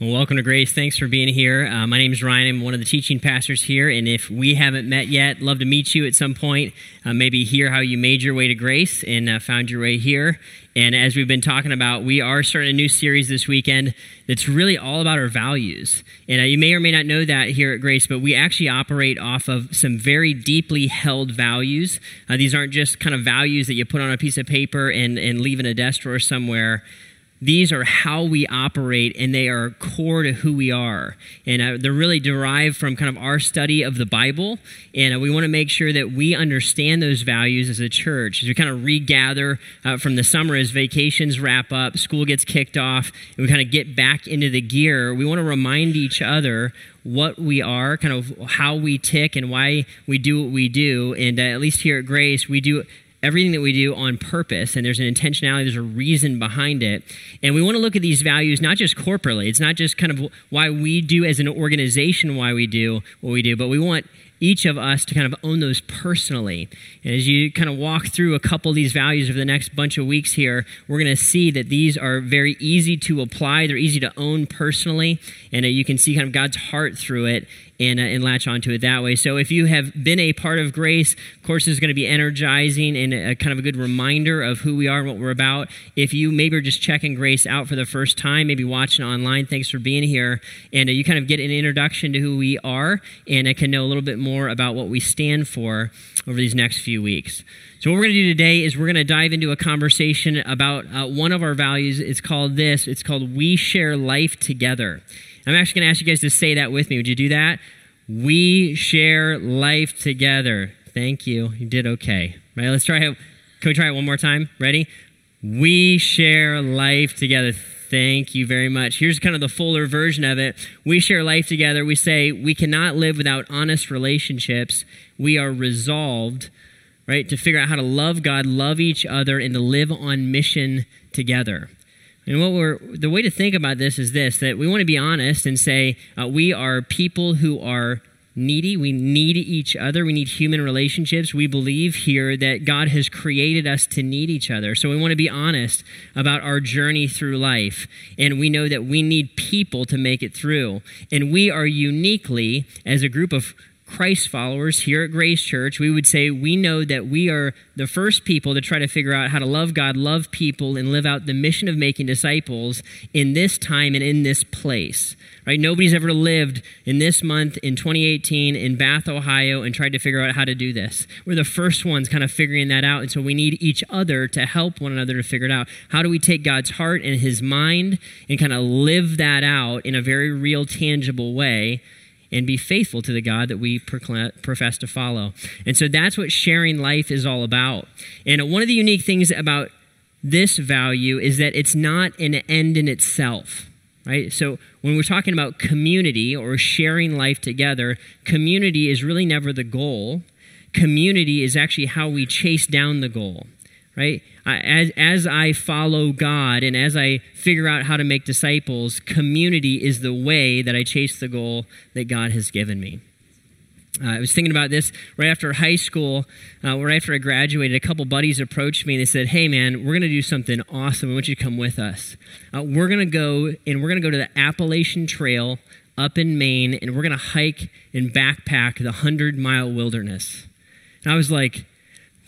Well, welcome to Grace. Thanks for being here. Uh, my name is Ryan. I'm one of the teaching pastors here. And if we haven't met yet, love to meet you at some point. Uh, maybe hear how you made your way to Grace and uh, found your way here. And as we've been talking about, we are starting a new series this weekend that's really all about our values. And uh, you may or may not know that here at Grace, but we actually operate off of some very deeply held values. Uh, these aren't just kind of values that you put on a piece of paper and, and leave in a desk drawer somewhere these are how we operate and they are core to who we are. And uh, they're really derived from kind of our study of the bible. And uh, we want to make sure that we understand those values as a church. As we kind of regather uh, from the summer as vacations wrap up school gets kicked off and we kind of get back into the gear. We want to remind each other what we are, kind of how we tick, and why we do what we do. And uh, at least here at Grace, we do everything that we do on purpose and there's an intentionality there's a reason behind it and we want to look at these values not just corporately it's not just kind of why we do as an organization why we do what we do but we want each of us to kind of own those personally. And as you kind of walk through a couple of these values over the next bunch of weeks here, we're going to see that these are very easy to apply. They're easy to own personally, and uh, you can see kind of God's heart through it and, uh, and latch onto it that way. So if you have been a part of Grace, of course is going to be energizing and a, kind of a good reminder of who we are and what we're about. If you maybe are just checking Grace out for the first time, maybe watching online, thanks for being here, and uh, you kind of get an introduction to who we are and uh, can know a little bit more about what we stand for over these next few weeks. So, what we're going to do today is we're going to dive into a conversation about uh, one of our values. It's called this it's called We Share Life Together. I'm actually going to ask you guys to say that with me. Would you do that? We share life together. Thank you. You did okay. Right, let's try it. Can we try it one more time? Ready? We share life together. Thank you very much. Here's kind of the fuller version of it. We share life together. We say we cannot live without honest relationships. We are resolved, right, to figure out how to love God, love each other, and to live on mission together. And what we're the way to think about this is this that we want to be honest and say uh, we are people who are needy. We need each other. We need human relationships. We believe here that God has created us to need each other. So we want to be honest about our journey through life. And we know that we need people to make it through. And we are uniquely, as a group of Christ followers here at Grace Church, we would say we know that we are the first people to try to figure out how to love God, love people, and live out the mission of making disciples in this time and in this place. Right? Nobody's ever lived in this month in 2018 in Bath, Ohio, and tried to figure out how to do this. We're the first ones kind of figuring that out, and so we need each other to help one another to figure it out. How do we take God's heart and His mind and kind of live that out in a very real, tangible way? And be faithful to the God that we profess to follow. And so that's what sharing life is all about. And one of the unique things about this value is that it's not an end in itself. Right? So when we're talking about community or sharing life together, community is really never the goal. Community is actually how we chase down the goal right? As, as I follow God and as I figure out how to make disciples, community is the way that I chase the goal that God has given me. Uh, I was thinking about this right after high school, uh, right after I graduated. A couple buddies approached me and they said, Hey, man, we're going to do something awesome. I want you to come with us. Uh, we're going to go and we're going to go to the Appalachian Trail up in Maine and we're going to hike and backpack the 100 mile wilderness. And I was like,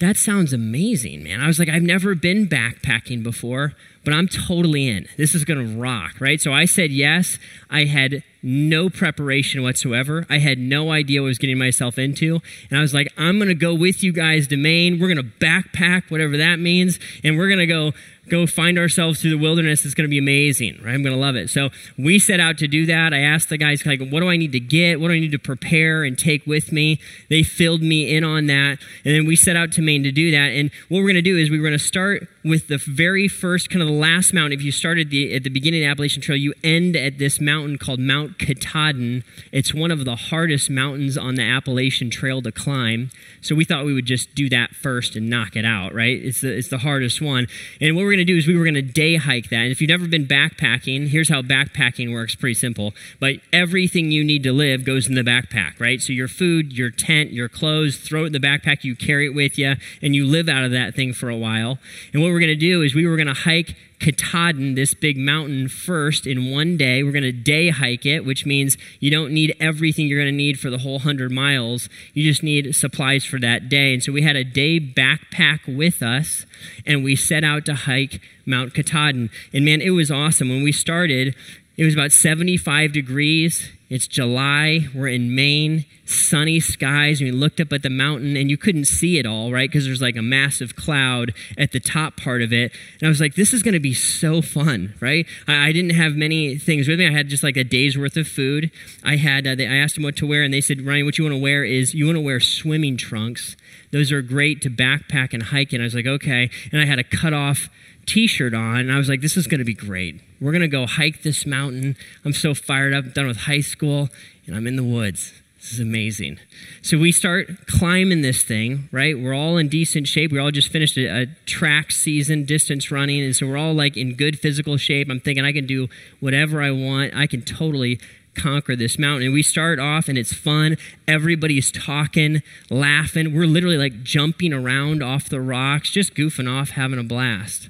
that sounds amazing, man. I was like, I've never been backpacking before, but I'm totally in. This is going to rock, right? So I said yes. I had no preparation whatsoever. I had no idea what I was getting myself into. And I was like, I'm going to go with you guys to Maine. We're going to backpack, whatever that means, and we're going to go go find ourselves through the wilderness. It's going to be amazing, right? I'm going to love it. So we set out to do that. I asked the guys, like, what do I need to get? What do I need to prepare and take with me? They filled me in on that. And then we set out to Maine to do that. And what we're going to do is we're going to start with the very first, kind of the last mountain. If you started the, at the beginning of the Appalachian Trail, you end at this mountain called Mount Katahdin. It's one of the hardest mountains on the Appalachian Trail to climb. So we thought we would just do that first and knock it out, right? It's the, it's the hardest one. And what we're going to do is we were going to day hike that. And if you've never been backpacking, here's how backpacking works pretty simple. But everything you need to live goes in the backpack, right? So your food, your tent, your clothes, throw it in the backpack, you carry it with you, and you live out of that thing for a while. And what we're going to do is we were going to hike Katahdin, this big mountain, first in one day. We're going to day hike it, which means you don't need everything you're going to need for the whole 100 miles. You just need supplies for that day. And so we had a day backpack with us, and we set out to hike Mount Katahdin. And man, it was awesome. When we started, it was about 75 degrees. It's July. We're in Maine, sunny skies. And we looked up at the mountain and you couldn't see it all, right? Because there's like a massive cloud at the top part of it. And I was like, this is going to be so fun, right? I, I, didn't have many things with me. I had just like a day's worth of food. I had, uh, they, I asked them what to wear and they said, Ryan, what you want to wear is you want to wear swimming trunks. Those are great to backpack and hike in. I was like, okay. And I had a cut off t shirt on and I was like, this is going to be great. We're going to go hike this mountain. I'm so fired up. I'm done with high school, and I'm in the woods. This is amazing. So we start climbing this thing, right? We're all in decent shape. We all just finished a, a, track season, distance running, and so we're all like in good physical shape. I'm thinking I can do whatever I want. I can totally conquer this mountain. And we start off and it's fun. Everybody's talking, laughing. We're literally like jumping around off the rocks, just goofing off, having a blast.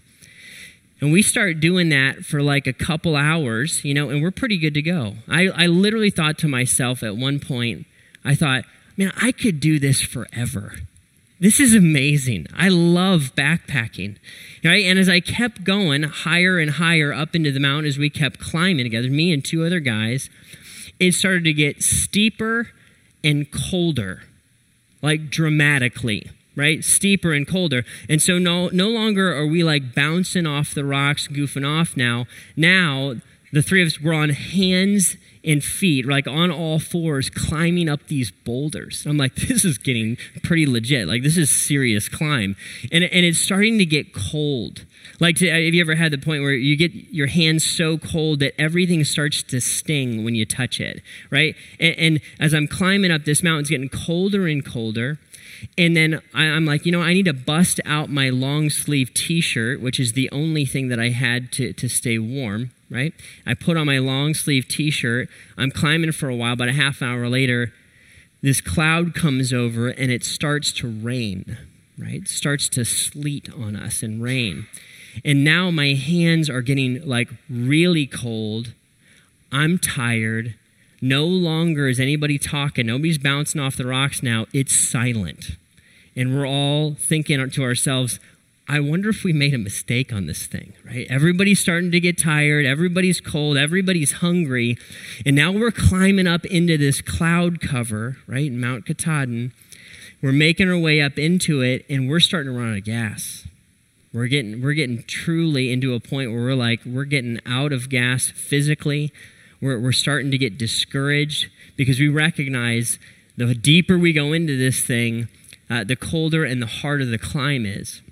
And we start doing that for like a couple hours, you know, and we're pretty good to go. I, I literally thought to myself at one point, I thought, man, I could do this forever. This is amazing. I love backpacking. Right? And as I kept going higher and higher up into the mountain, as we kept climbing together, me and two other guys, it started to get steeper and colder, like dramatically right? Steeper and colder. And so no, no longer are we like bouncing off the rocks, goofing off now. Now, the three of us were on hands and feet, like on all fours, climbing up these boulders. I'm like, this is getting pretty legit. Like, this is serious climb. And, and it's starting to get cold. Like, to, have you ever had the point where you get your hands so cold that everything starts to sting when you touch it, right? And, and as I'm climbing up this mountain, it's getting colder and colder. And then I, am like, you know, I need to bust out my long sleeve t shirt, which is the only thing that I had to, to stay warm, right? I put on my long sleeve t shirt. I'm climbing for a while, but a half hour later, this cloud comes over and it starts to rain, right? It starts to sleet on us and rain. And now my hands are getting like really cold. I'm tired. No longer is anybody talking. Nobody's bouncing off the rocks now. It's silent. And we're all thinking to ourselves, I wonder if we made a mistake on this thing, right? Everybody's starting to get tired. Everybody's cold. Everybody's hungry. And now we're climbing up into this cloud cover, right, Mount Katahdin. We're making our way up into it, and we're starting to run out of gas. We're getting, we're getting truly into a point where we're like, we're getting out of gas physically, we're, we're starting to get discouraged because we recognize the deeper we go into this thing, uh, the colder and the harder the climb is.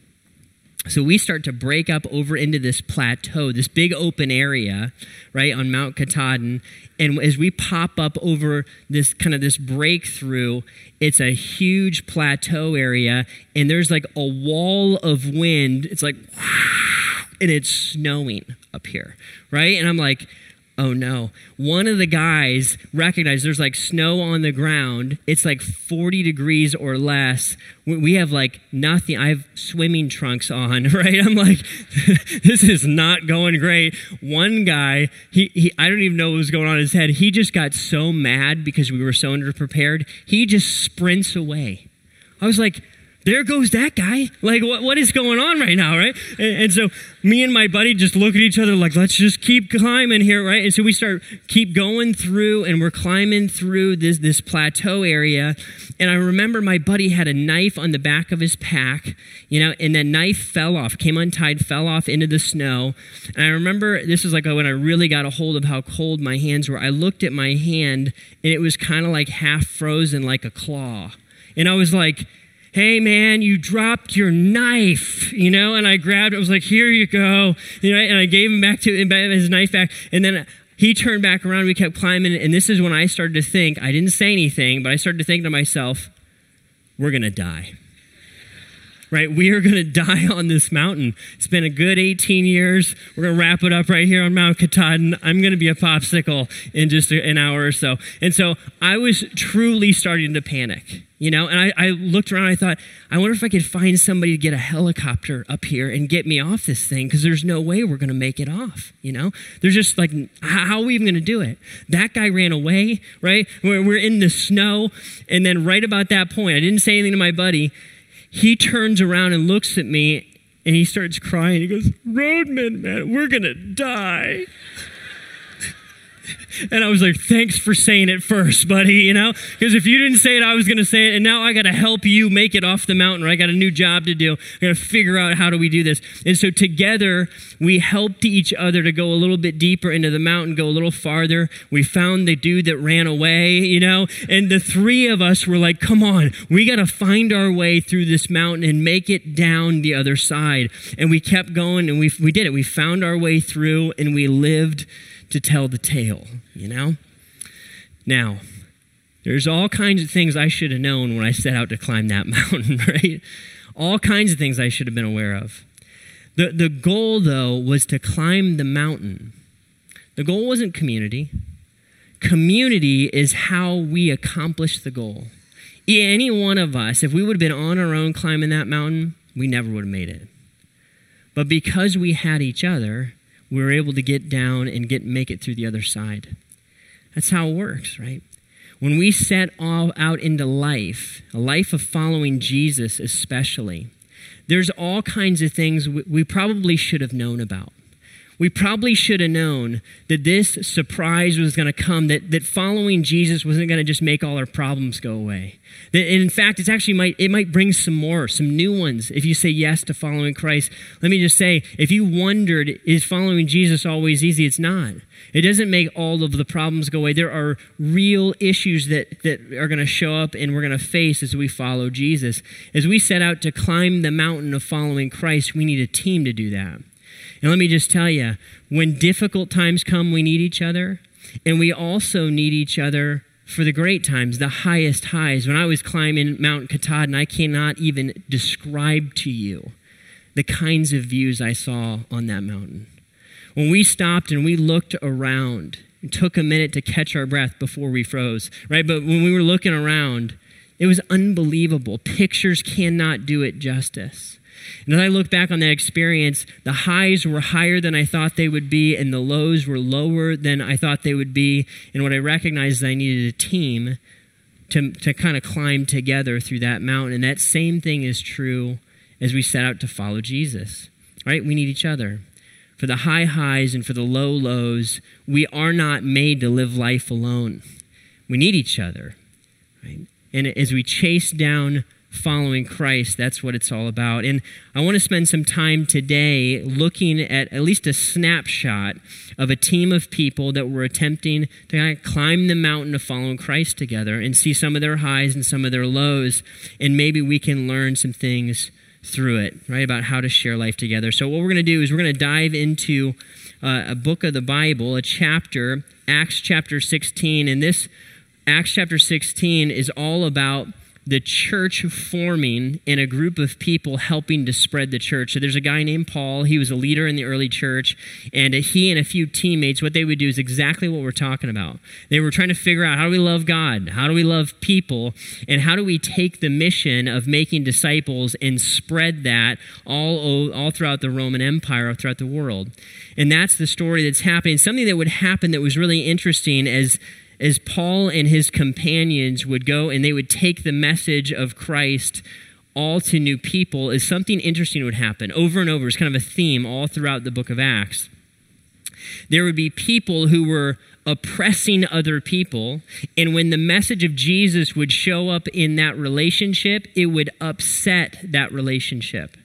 So we start to break up over into this plateau, this big open area, right, on Mount Katahdin. And as we pop up over this kind of this breakthrough, it's a huge plateau area, and there's like a wall of wind. It's like, and it's snowing up here, right? And I'm like, oh no. One of the guys recognized there's like snow on the ground. It's like 40 degrees or less. We have like nothing. I have swimming trunks on, right? I'm like, this is not going great. One guy, he, he, I don't even know what was going on in his head. He just got so mad because we were so underprepared. He just sprints away. I was like, there goes that guy. Like, what, what is going on right now, right? And, and, so me and my buddy just look at each other like, let's just keep climbing here, right? And so we start keep going through and we're climbing through this, this plateau area. And I remember my buddy had a knife on the back of his pack, you know, and that knife fell off, came untied, fell off into the snow. And I remember this was like when I really got a hold of how cold my hands were. I looked at my hand and it was kind of like half frozen like a claw. And I was like, hey man, you dropped your knife, you know? And I grabbed it, I was like, here you go, you know, and I gave him back to his knife back. And then he turned back around, we kept climbing, and this is when I started to think, I didn't say anything, but I started to think to myself, we're gonna die. Right? We are going to die on this mountain. It's been a good 18 years. We're going to wrap it up right here on Mount Katahdin. I'm going to be a popsicle in just an hour or so. And so I was truly starting to panic, you know, and I, I looked around. I thought, I wonder if I could find somebody to get a helicopter up here and get me off this thing because there's no way we're going to make it off, you know? There's just like, how are we even going to do it? That guy ran away, right? We're, we're in the snow. And then right about that point, I didn't say anything to my buddy he turns around and looks at me and he starts crying. He goes, Roadman, man, we're going to die. And I was like, thanks for saying it first, buddy, you know? Because if you didn't say it, I was going to say it. And now I got to help you make it off the mountain, I got a new job to do. I got to figure out how do we do this. And so together, we helped each other to go a little bit deeper into the mountain, go a little farther. We found the dude that ran away, you know? And the three of us were like, come on, we got to find our way through this mountain and make it down the other side. And we kept going and we, we did it. We found our way through and we lived to tell the tale, you know? Now, there's all kinds of things I should have known when I set out to climb that mountain, right? All kinds of things I should have been aware of. The, the goal, though, was to climb the mountain. The goal wasn't community. Community is how we accomplish the goal. Any one of us, if we would have been on our own climbing that mountain, we never would have made it. But because we had each other, we were able to get down and get make it through the other side. That's how it works, right? When we set all out into life, a life of following Jesus especially, there's all kinds of things we probably should have known about. We probably should have known that this surprise was going to come, that, that following Jesus wasn't going to just make all our problems go away. That, in fact, it's actually might, it might bring some more, some new ones if you say yes to following Christ. Let me just say, if you wondered, is following Jesus always easy? It's not. It doesn't make all of the problems go away. There are real issues that, that are going to show up and we're going to face as we follow Jesus. As we set out to climb the mountain of following Christ, we need a team to do that. And let me just tell you, when difficult times come, we need each other. And we also need each other for the great times, the highest highs. When I was climbing Mount Katahdin, I cannot even describe to you the kinds of views I saw on that mountain. When we stopped and we looked around, it took a minute to catch our breath before we froze, right? But when we were looking around, it was unbelievable. Pictures cannot do it justice. And as I look back on that experience, the highs were higher than I thought they would be, and the lows were lower than I thought they would be. And what I recognized is I needed a team to, to kind of climb together through that mountain. And that same thing is true as we set out to follow Jesus. Right? We need each other. For the high highs and for the low lows, we are not made to live life alone. We need each other. Right? And as we chase down following Christ. That's what it's all about. And I want to spend some time today looking at at least a snapshot of a team of people that were attempting to kind of climb the mountain of following Christ together and see some of their highs and some of their lows. And maybe we can learn some things through it, right? About how to share life together. So, what we're going to do is we're going to dive into uh, a book of the Bible, a chapter, Acts chapter 16. And this Acts chapter 16 is all about the church forming in a group of people helping to spread the church. So there's a guy named Paul. He was a leader in the early church. And he and a few teammates, what they would do is exactly what we're talking about. They were trying to figure out how do we love God? How do we love people? And how do we take the mission of making disciples and spread that all, all throughout the Roman Empire, throughout the world? And that's the story that's happening. Something that would happen that was really interesting as as Paul and his companions would go and they would take the message of Christ all to new people, is something interesting would happen over and over. It's kind of a theme all throughout the book of Acts. There would be people who were oppressing other people, and when the message of Jesus would show up in that relationship, it would upset that relationship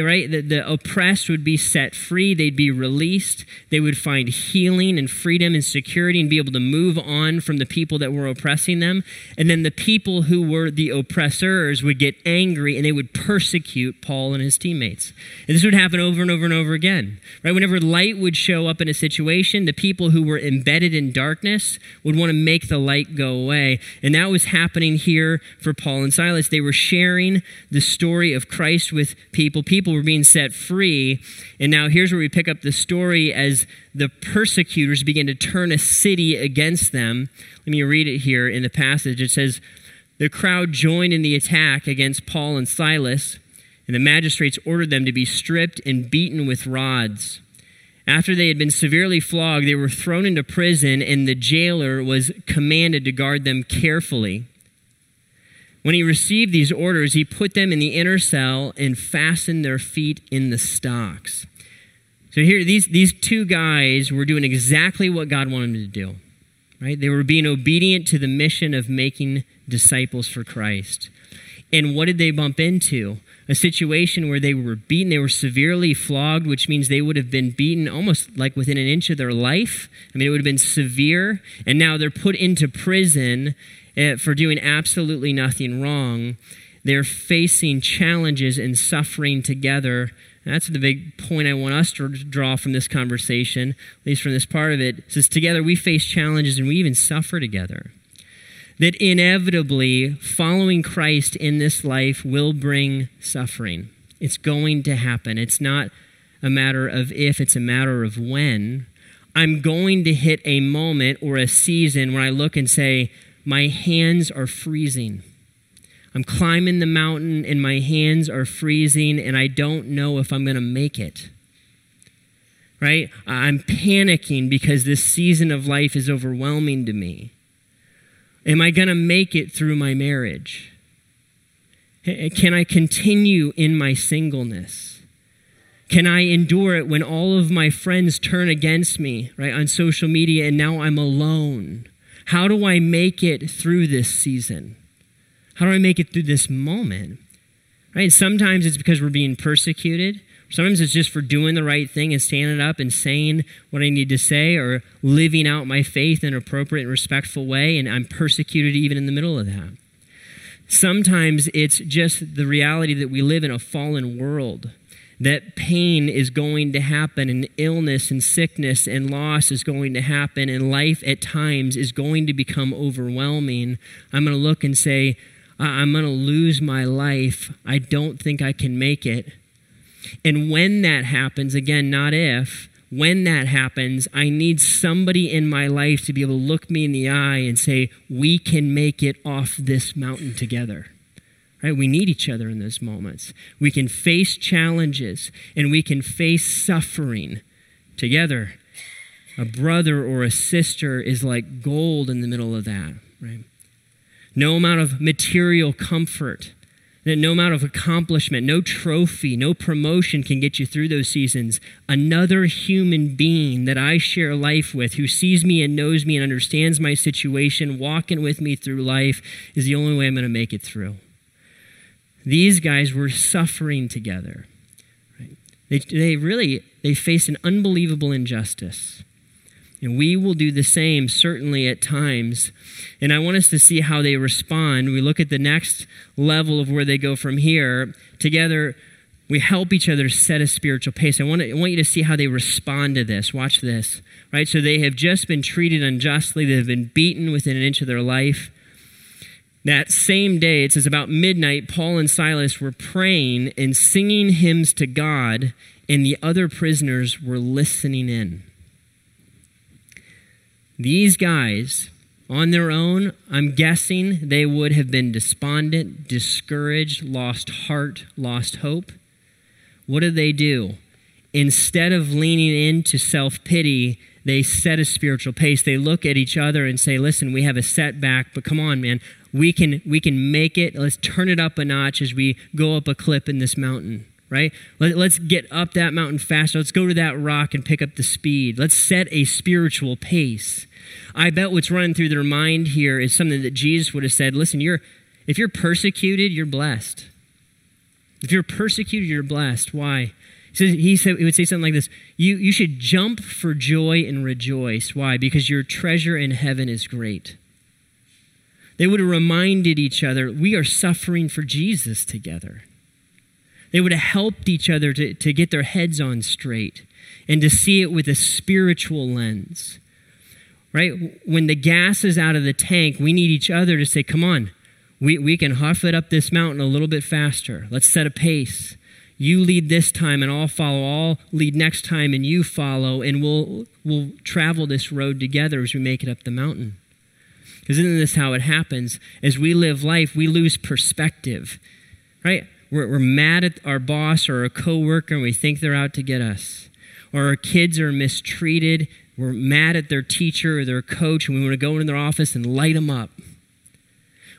right? The, the oppressed would be set free, they'd be released, they would find healing and freedom and security and be able to move on from the people that were oppressing them. And then the people who were the oppressors would get angry and they would persecute Paul and his teammates. And this would happen over and over and over again, right? Whenever light would show up in a situation, the people who were embedded in darkness would want to make the light go away. And that was happening here for Paul and Silas. They were sharing the story of Christ with people. People were being set free. And now here's where we pick up the story as the persecutors begin to turn a city against them. Let me read it here in the passage. It says, The crowd joined in the attack against Paul and Silas, and the magistrates ordered them to be stripped and beaten with rods. After they had been severely flogged, they were thrown into prison, and the jailer was commanded to guard them carefully. When he received these orders, he put them in the inner cell and fastened their feet in the stocks. So here, these, these two guys were doing exactly what God wanted them to do. Right? They were being obedient to the mission of making disciples for Christ. And what did they bump into? A situation where they were beaten, they were severely flogged, which means they would have been beaten almost like within an inch of their life. I mean, it would have been severe. And now they're put into prison Eh, for doing absolutely nothing wrong. They're facing challenges and suffering together. that's the big point I want us to draw from this conversation, at least from this part of it. it says, Together we face challenges and we even suffer together that inevitably following Christ in this life will bring suffering. It's going to happen. It's not a matter of if, it's a matter of when. I'm going to hit a moment or a season where I look and say, My hands are freezing. I'm climbing the mountain and my hands are freezing, and I don't know if I'm going to make it. Right? I'm panicking because this season of life is overwhelming to me. Am I going to make it through my marriage? Eh, can I continue in my singleness? Can I endure it when all of my friends turn against me, right, on social media and now I'm alone? How do I make it through this season? How do I make it through this moment? Right? Sometimes it's because we're being persecuted. Sometimes it's just for doing the right thing and standing up and saying what I need to say or living out my faith in an appropriate and respectful way, and I'm persecuted even in the middle of that. Sometimes it's just the reality that we live in a fallen world, that pain is going to happen, and illness and sickness and loss is going to happen, and life at times is going to become overwhelming. I'm going to look and say, I'm going to lose my life. I don't think I can make it. And when that happens, again, not if, when that happens, I need somebody in my life to be able to look me in the eye and say, We can make it off this mountain together. Right? We need each other in those moments. We can face challenges and we can face suffering together. A brother or a sister is like gold in the middle of that, right? No amount of material comfort no amount of accomplishment, no trophy, no promotion can get you through those seasons. Another human being that I share life with, who sees me and knows me and understands my situation, walking with me through life, is the only way I'm going to make it through. These guys were suffering together. They, they really they faced an unbelievable injustice. And we will do the same, certainly at times. And I want us to see how they respond. We look at the next level of where they go from here. Together, we help each other set a spiritual pace. I want, to, I want you to see how they respond to this. Watch this. Right? So they have just been treated unjustly, they have been beaten within an inch of their life. That same day, it says about midnight, Paul and Silas were praying and singing hymns to God, and the other prisoners were listening in. These guys, on their own, I'm guessing they would have been despondent, discouraged, lost heart, lost hope. What do they do? Instead of leaning into self pity, they set a spiritual pace. They look at each other and say, "Listen, we have a setback, but come on, man, we can we can make it. Let's turn it up a notch as we go up a clip in this mountain." Right? Let, us get up that mountain faster. Let's go to that rock and pick up the speed. Let's set a spiritual pace. I bet what's running through their mind here is something that Jesus would have said listen, you're, if you're persecuted, you're blessed. If you're persecuted, you're blessed. Why? He, he, said, he would say something like this you, you should jump for joy and rejoice. Why? Because your treasure in heaven is great. They would have reminded each other, we are suffering for Jesus together. They would have helped each other to, to get their heads on straight and to see it with a spiritual lens. Right? When the gas is out of the tank, we need each other to say, come on, we, we can huff it up this mountain a little bit faster. Let's set a pace. You lead this time and I'll follow. I'll lead next time and you follow, and we'll, we'll travel this road together as we make it up the mountain. Because isn't this how it happens? As we live life, we lose perspective, right? We're, we're mad at our boss or a coworker and we think they're out to get us. Or our kids are mistreated. We're mad at their teacher or their coach and we want to go into their office and light them up.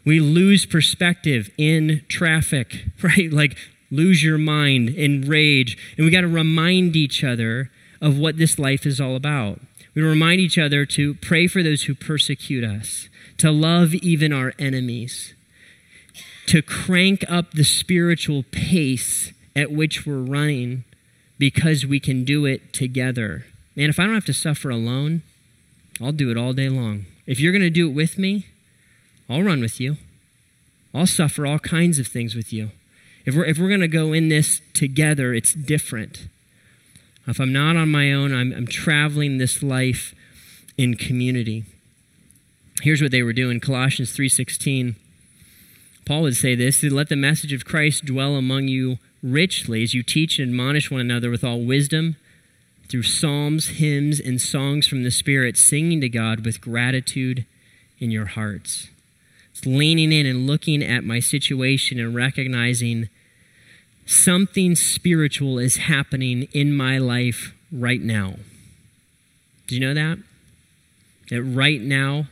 We lose perspective in traffic, right? Like lose your mind in rage. And we got to remind each other of what this life is all about. We remind each other to pray for those who persecute us, to love even our enemies, to crank up the spiritual pace at which we're running because we can do it together. Man, if I don't have to suffer alone, I'll do it all day long. If you're going to do it with me, I'll run with you. I'll suffer all kinds of things with you. If we're, if we're going to go in this together, it's different. If I'm not on my own, I'm, I'm traveling this life in community. Here's what they were doing Colossians 3.16. Paul would say this Let the message of Christ dwell among you richly as you teach and admonish one another with all wisdom through psalms, hymns, and songs from the Spirit, singing to God with gratitude in your hearts It's leaning in and looking at my situation and recognizing something spiritual is happening in my life right now. Do you know that? That right now,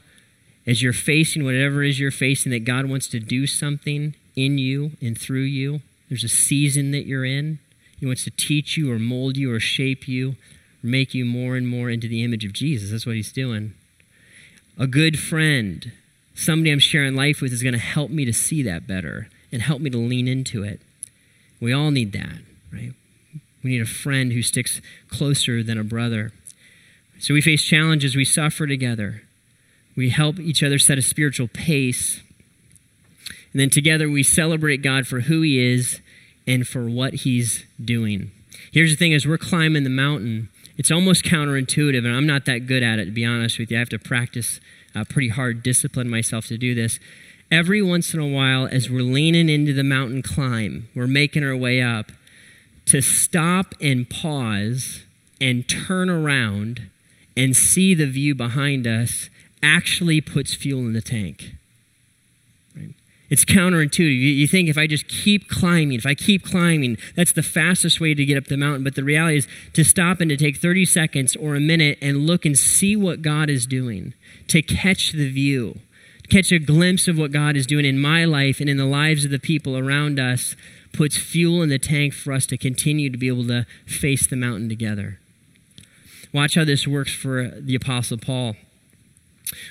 as you're facing whatever it is you're facing, that God wants to do something in you and through you. There's a season that you're in. He wants to teach you or mold you or shape you, or make you more and more into the image of Jesus. That's what he's doing. A good friend, somebody I'm sharing life with is going to help me to see that better and help me to lean into it. We all need that, right? We need a friend who sticks closer than a brother. So we face challenges, we suffer together. We help each other set a spiritual pace. And then together we celebrate God for who He is and for what He's doing. Here's the thing as we're climbing the mountain, it's almost counterintuitive, and I'm not that good at it, to be honest with you. I have to practice uh, pretty hard, discipline myself to do this. Every once in a while, as we're leaning into the mountain climb, we're making our way up, to stop and pause and turn around and see the view behind us actually puts fuel in the tank. It's counterintuitive. You, think if I just keep climbing, if I keep climbing, that's the fastest way to get up the mountain. But the reality is to stop and to take 30 seconds or a minute and look and see what God is doing, to catch the view, catch a glimpse of what God is doing in my life and in the lives of the people around us, puts fuel in the tank for us to continue to be able to face the mountain together. Watch how this works for the Apostle Paul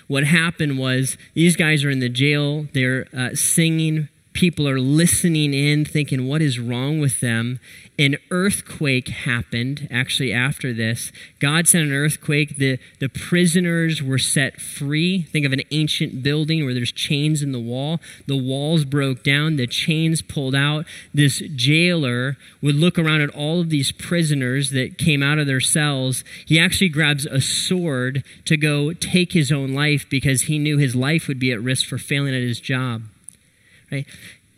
what happened was these guys are in the jail, they're uh, singing, people are listening in, thinking, what is wrong with them? An earthquake happened actually after this. God sent an earthquake. The, the prisoners were set free. Think of an ancient building where there's chains in the wall. The walls broke down, the chains pulled out. This jailer would look around at all of these prisoners that came out of their cells. He actually grabs a sword to go take his own life because he knew his life would be at risk for failing at his job. Right?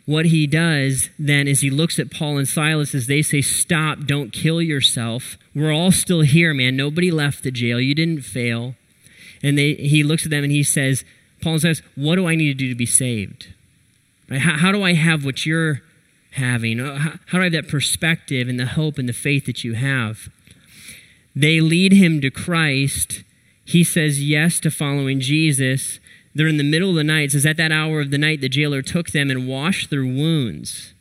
what he does then is he looks at Paul and Silas as they say, Stop, don't kill yourself. We're all still here, man. Nobody left the jail. You didn't fail. And they, he looks at them and he says, Paul says, What do I need to do to be saved? Right? How, how, do I have what you're having? Uh, how, how do I have that perspective and the hope and the faith that you have? They lead him to Christ. He says yes to following Jesus. They're in the middle of the night. It says, At that hour of the night, the jailer took them and washed their wounds.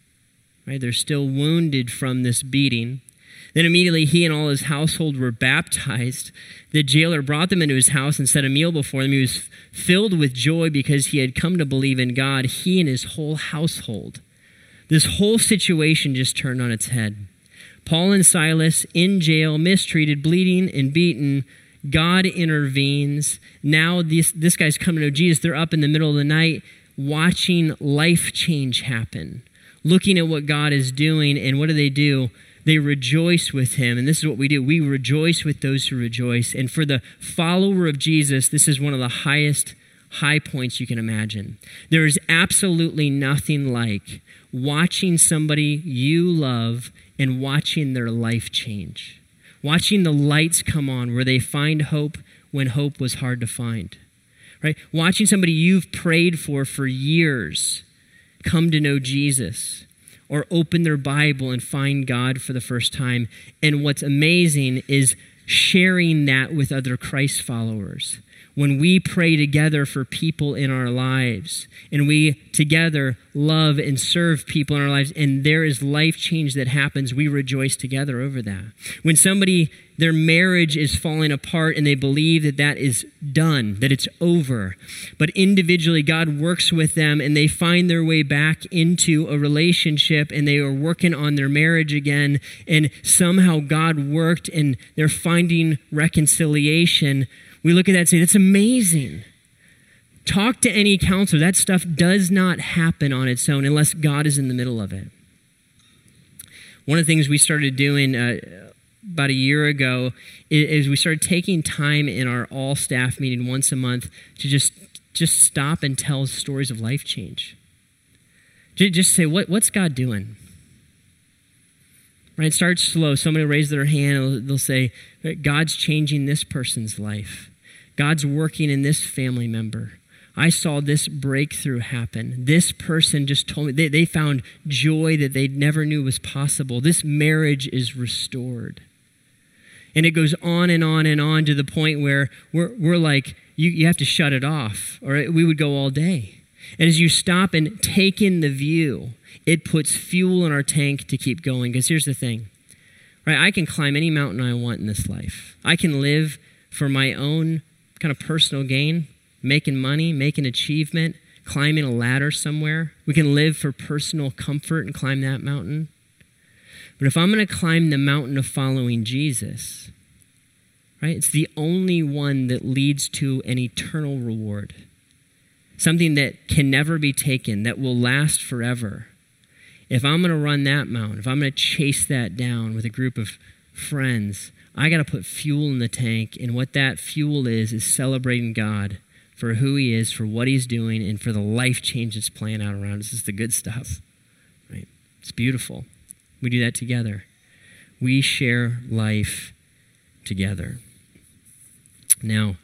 Right? They're still wounded from this beating. Then immediately he and all his household were baptized. The jailer brought them into his house and set a meal before them. He was filled with joy because he had come to believe in God, he and his whole household. This whole situation just turned on its head. Paul and Silas in jail, mistreated, bleeding, and beaten. God intervenes. Now this, this guy's coming to Jesus. They're up in the middle of the night watching life change happen, looking at what God is doing. And what do they do? They rejoice with him. And this is what we do we rejoice with those who rejoice. And for the follower of Jesus, this is one of the highest high points you can imagine. There is absolutely nothing like watching somebody you love and watching their life change. Watching the lights come on where they find hope when hope was hard to find. Right? Watching somebody you've prayed for for years come to know Jesus or open their Bible and find God for the first time. And what's amazing is sharing that with other Christ followers when we pray together for people in our lives and we together love and serve people in our lives and there is life change that happens, we rejoice together over that. When somebody, their marriage is falling apart and they believe that that is done, that it's over, but individually God works with them and they find their way back into a relationship and they are working on their marriage again and somehow God worked and they're finding reconciliation we look at that and say, that's amazing. Talk to any counselor. That stuff does not happen on its own unless God is in the middle of it. One of the things we started doing uh, about a year ago is, we started taking time in our all staff meeting once a month to just just stop and tell stories of life change. Just say, what, what's God doing? Right? Start slow. Somebody will raise their hand. They'll say, God's changing this person's life. God's working in this family member. I saw this breakthrough happen. This person just told me they, they found joy that they never knew was possible. This marriage is restored. And it goes on and on and on to the point where we're, we're like, you, you have to shut it off, or we would go all day. And as you stop and take in the view, it puts fuel in our tank to keep going. Because here's the thing, right? I can climb any mountain I want in this life, I can live for my own kind of personal gain, making money, making achievement, climbing a ladder somewhere. We can live for personal comfort and climb that mountain. But if I'm going to climb the mountain of following Jesus, right, it's the only one that leads to an eternal reward. Something that can never be taken, that will last forever. If I'm going to run that mountain, if I'm going to chase that down with a group of friends, I got to put fuel in the tank. And what that fuel is, is celebrating God for who He is, for what He's doing, and for the life change that's playing out around us. This is the good stuff. Right? It's beautiful. We do that together. We share life together. Now,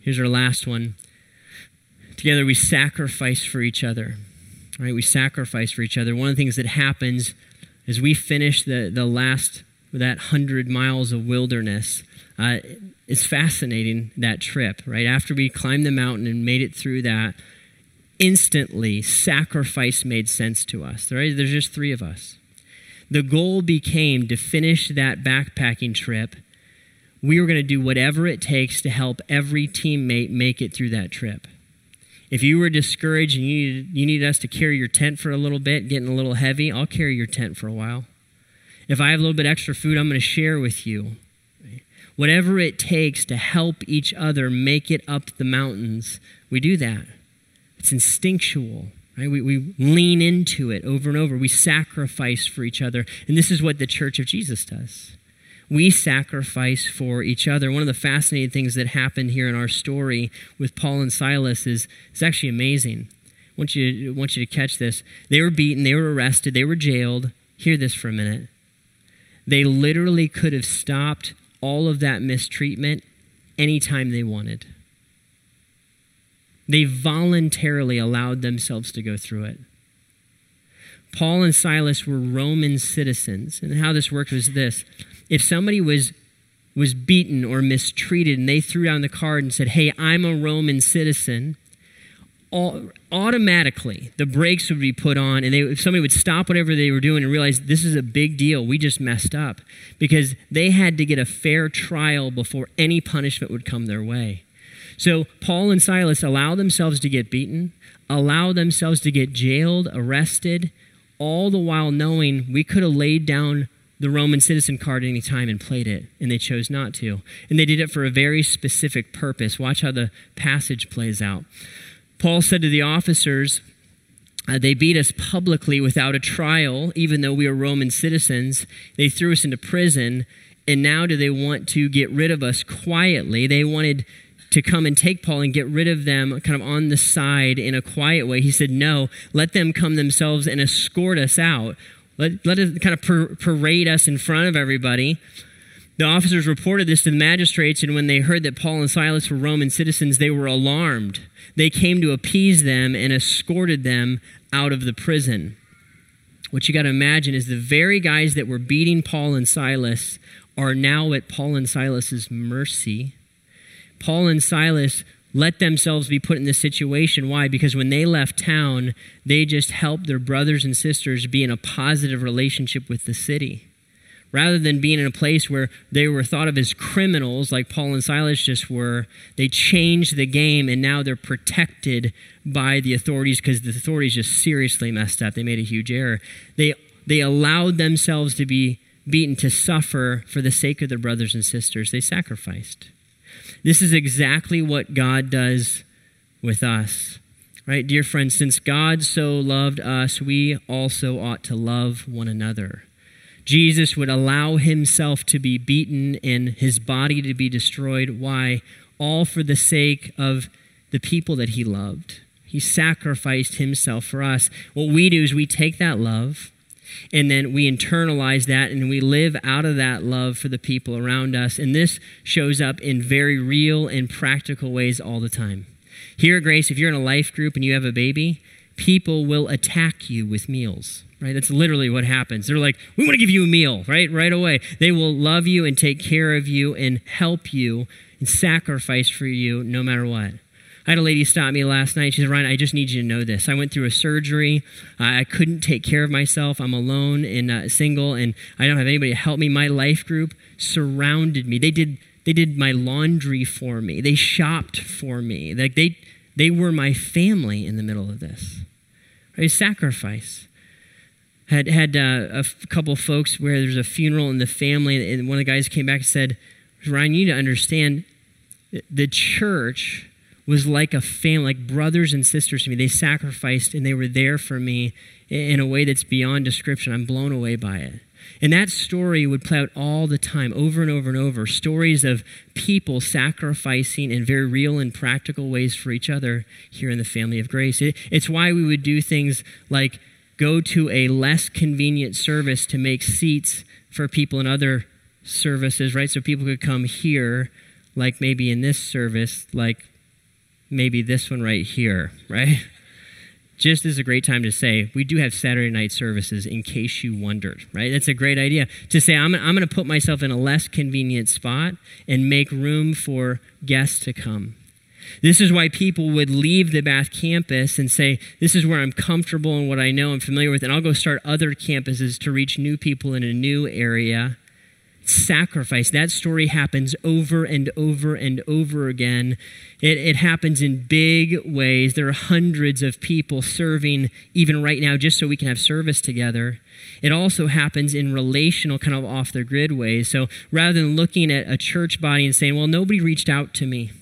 here's our last one. Together we sacrifice for each other. Right? We sacrifice for each other. One of the things that happens as we finish the, the last that hundred miles of wilderness. Uh, it's fascinating that trip, right? After we climbed the mountain and made it through that, instantly sacrifice made sense to us. Right? There's just three of us. The goal became to finish that backpacking trip. We were going to do whatever it takes to help every teammate make it through that trip. If you were discouraged and you needed, you needed us to carry your tent for a little bit, getting a little heavy, I'll carry your tent for a while. If I have a little bit extra food, I'm going to share with you. Whatever it takes to help each other make it up the mountains, we do that. It's instinctual. Right? We, we lean into it over and over. We sacrifice for each other. And this is what the church of Jesus does. We sacrifice for each other. One of the fascinating things that happened here in our story with Paul and Silas is it's actually amazing. I want you, I want you to catch this. They were beaten, they were arrested, they were jailed. Hear this for a minute. They literally could have stopped all of that mistreatment anytime they wanted. They voluntarily allowed themselves to go through it. Paul and Silas were Roman citizens. And how this worked was this if somebody was was beaten or mistreated and they threw down the card and said, Hey, I'm a Roman citizen, automatically the brakes would be put on and they, somebody would stop whatever they were doing and realize this is a big deal we just messed up because they had to get a fair trial before any punishment would come their way so paul and silas allow themselves to get beaten allow themselves to get jailed arrested all the while knowing we could have laid down the Roman citizen card any time and played it, and they chose not to. And they did it for a very specific purpose. Watch how the passage plays out. Paul said to the officers, uh, they beat us publicly without a trial, even though we are Roman citizens. They threw us into prison, and now do they want to get rid of us quietly? They wanted to come and take Paul and get rid of them kind of on the side in a quiet way. He said, No, let them come themselves and escort us out. Let, let it kind of par- parade us in front of everybody. The officers reported this to the magistrates, and when they heard that Paul and Silas were Roman citizens, they were alarmed. They came to appease them and escorted them out of the prison. What you got to imagine is the very guys that were beating Paul and Silas are now at Paul and Silas's mercy. Paul and Silas let themselves be put in this situation. Why? Because when they left town, they just helped their brothers and sisters be in a positive relationship with the city. Rather than being in a place where they were thought of as criminals, like Paul and Silas just were, they changed the game and now they're protected by the authorities because the authorities just seriously messed up. They made a huge error. They, they allowed themselves to be beaten to suffer for the sake of their brothers and sisters. They sacrificed. This is exactly what God does with us. Right, dear friends, since God so loved us, we also ought to love one another. Jesus would allow himself to be beaten and his body to be destroyed. Why? All for the sake of the people that he loved. He sacrificed himself for us. What we do is we take that love and then we internalize that and we live out of that love for the people around us. And this shows up in very real and practical ways all the time. Here at Grace, if you're in a life group and you have a baby, people will attack you with meals right that's literally what happens they're like we want to give you a meal right right away they will love you and take care of you and help you and sacrifice for you no matter what I had a lady stop me last night. She said, Ryan, I just need you to know this. I went through a surgery. I couldn't take care of myself. I'm alone and uh, single, and I don't have anybody to help me. My life group surrounded me. They did, they did my laundry for me. They shopped for me. Like they, they were my family in the middle of this. Right? Sacrifice had had uh, a f- couple folks where there's a funeral in the family, and one of the guys came back and said, "Ryan, you need to understand, the church was like a family, like brothers and sisters to me. They sacrificed and they were there for me in a way that's beyond description. I'm blown away by it." And that story would play out all the time, over and over and over. Stories of people sacrificing in very real and practical ways for each other here in the family of grace. It, it's why we would do things like go to a less convenient service to make seats for people in other services, right? So people could come here, like maybe in this service, like maybe this one right here, right? Just is a great time to say, we do have Saturday night services in case you wondered, right? That's a great idea to say, I'm, I'm going to put myself in a less convenient spot and make room for guests to come. This is why people would leave the Bath campus and say, This is where I'm comfortable and what I know I'm familiar with, and I'll go start other campuses to reach new people in a new area. Sacrifice. That story happens over and over and over again. It, it happens in big ways. There are hundreds of people serving even right now just so we can have service together. It also happens in relational, kind of off the grid ways. So rather than looking at a church body and saying, well, nobody reached out to me,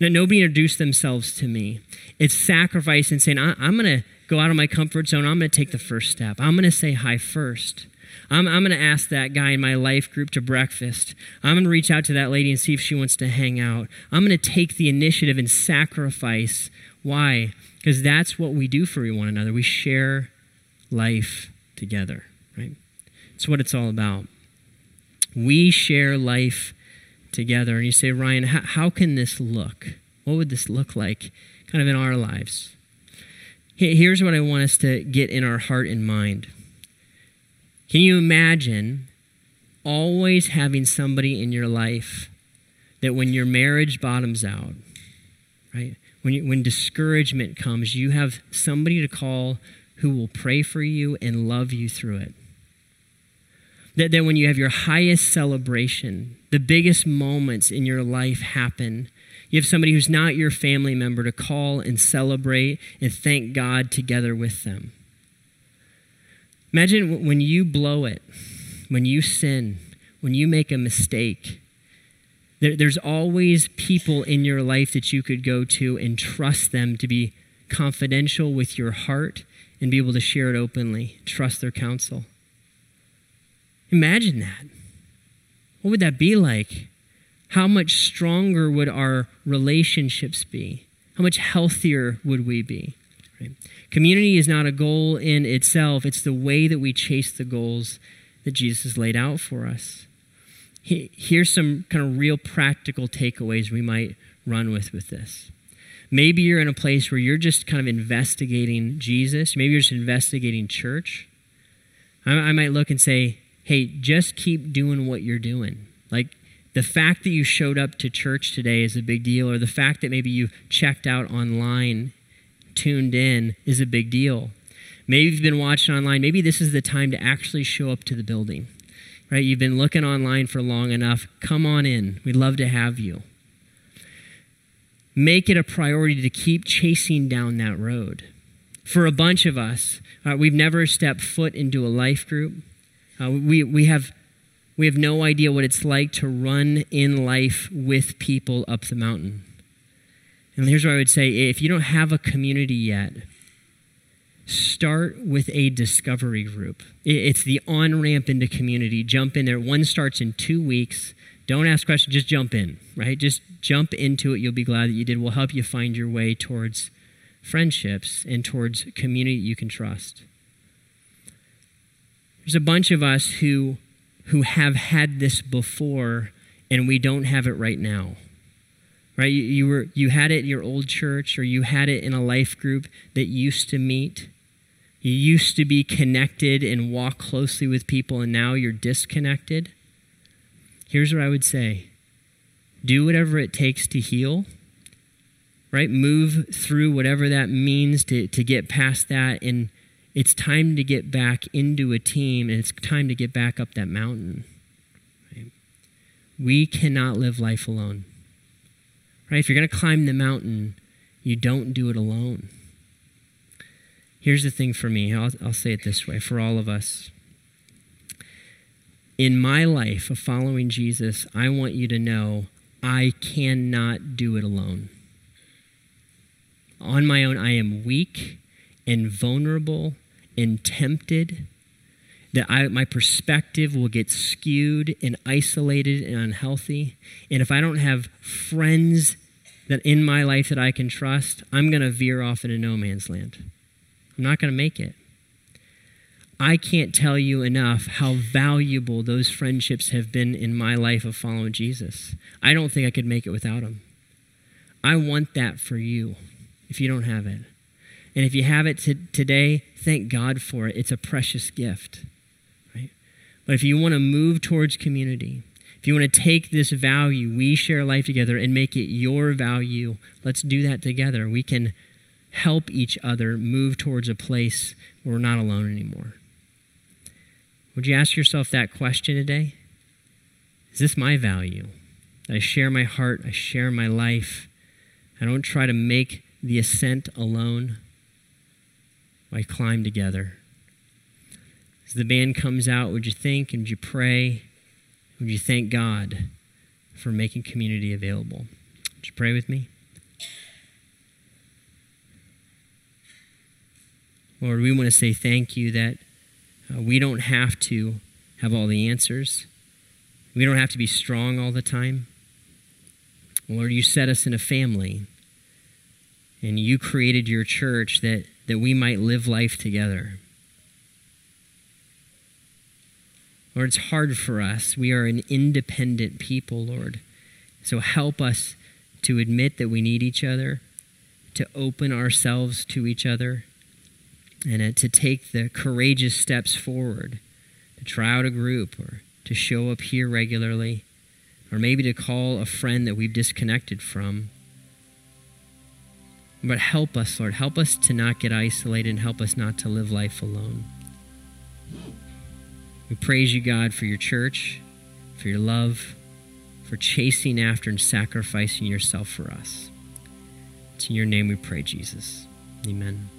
that nobody introduced themselves to me. It's sacrifice and saying, I'm going to go out of my comfort zone. I'm going to take the first step. I'm going to say hi first. I'm, I'm going to ask that guy in my life group to breakfast. I'm going to reach out to that lady and see if she wants to hang out. I'm going to take the initiative and sacrifice. Why? Because that's what we do for one another. We share life together, right? It's what it's all about. We share life together. And you say, Ryan, how, how can this look? What would this look like kind of in our lives? Here's what I want us to get in our heart and mind. Can you imagine always having somebody in your life that when your marriage bottoms out, right? When, you, when discouragement comes, you have somebody to call who will pray for you and love you through it. That, that when you have your highest celebration, the biggest moments in your life happen, you have somebody who's not your family member to call and celebrate and thank God together with them. Imagine when you blow it, when you sin, when you make a mistake. There, there's always people in your life that you could go to and trust them to be confidential with your heart and be able to share it openly, trust their counsel. Imagine that. What would that be like? How much stronger would our relationships be? How much healthier would we be? Right? Community is not a goal in itself, it's the way that we chase the goals that Jesus has laid out for us. Here's some kind of real practical takeaways we might run with with this. Maybe you're in a place where you're just kind of investigating Jesus. Maybe you're just investigating church. I, I might look and say, hey, just keep doing what you're doing. Like the fact that you showed up to church today is a big deal, or the fact that maybe you checked out online, tuned in, is a big deal. Maybe you've been watching online. Maybe this is the time to actually show up to the building. Right? You've been looking online for long enough. Come on in. We'd love to have you. Make it a priority to keep chasing down that road. For a bunch of us, uh, we've never stepped foot into a life group. Uh, we, we, have, we have no idea what it's like to run in life with people up the mountain. And here's what I would say if you don't have a community yet, start with a discovery group. It's the on ramp into community. Jump in there. One starts in two weeks. Don't ask questions, just jump in, right? Just jump into it. You'll be glad that you did. We'll help you find your way towards friendships and towards community you can trust. There's a bunch of us who, who have had this before and we don't have it right now. Right? You, you, were, you had it your old church or you had it in a life group that used to meet. You used to be connected and walk closely with people, and now you're disconnected. Here's what I would say do whatever it takes to heal, right? Move through whatever that means to, to get past that and it's time to get back into a team and it's time to get back up that mountain. Right? We cannot live life alone. Right? If you're going to climb the mountain, you don't do it alone. Here's the thing for me I'll, I'll say it this way for all of us. In my life of following Jesus, I want you to know I cannot do it alone. On my own, I am weak and vulnerable and tempted, that I, my perspective will get skewed and isolated and unhealthy. And if I don't have friends that in my life that I can trust, I'm going to veer off into no man's land. I'm not going to make it. I can't tell you enough how valuable those friendships have been in my life of following Jesus. I don't think I could make it without them. I want that for you if you don't have it. And if you have it today, thank God for it. It's a precious gift. Right? But if you want to move towards community, if you want to take this value, we share life together, and make it your value, let's do that together. We can help each other move towards a place where we're not alone anymore. Would you ask yourself that question today? Is this my value? I share my heart, I share my life. I don't try to make the ascent alone. I climb together. As the band comes out, would you think and would you pray? Would you thank God for making community available? Would you pray with me? Lord, we want to say thank you that uh, we don't have to have all the answers. We don't have to be strong all the time. Lord, you set us in a family, and you created your church that that we might live life together. Lord, it's hard for us. We are an independent people, Lord. So help us to admit that we need each other, to open ourselves to each other, and uh, to take the courageous steps forward to try out a group or to show up here regularly, or maybe to call a friend that we've disconnected from but help us, Lord. Help us to not get isolated and help us not to live life alone. We praise you, God, for your church, for your love, for chasing after and sacrificing yourself for us. It's in your name we pray, Jesus. Amen.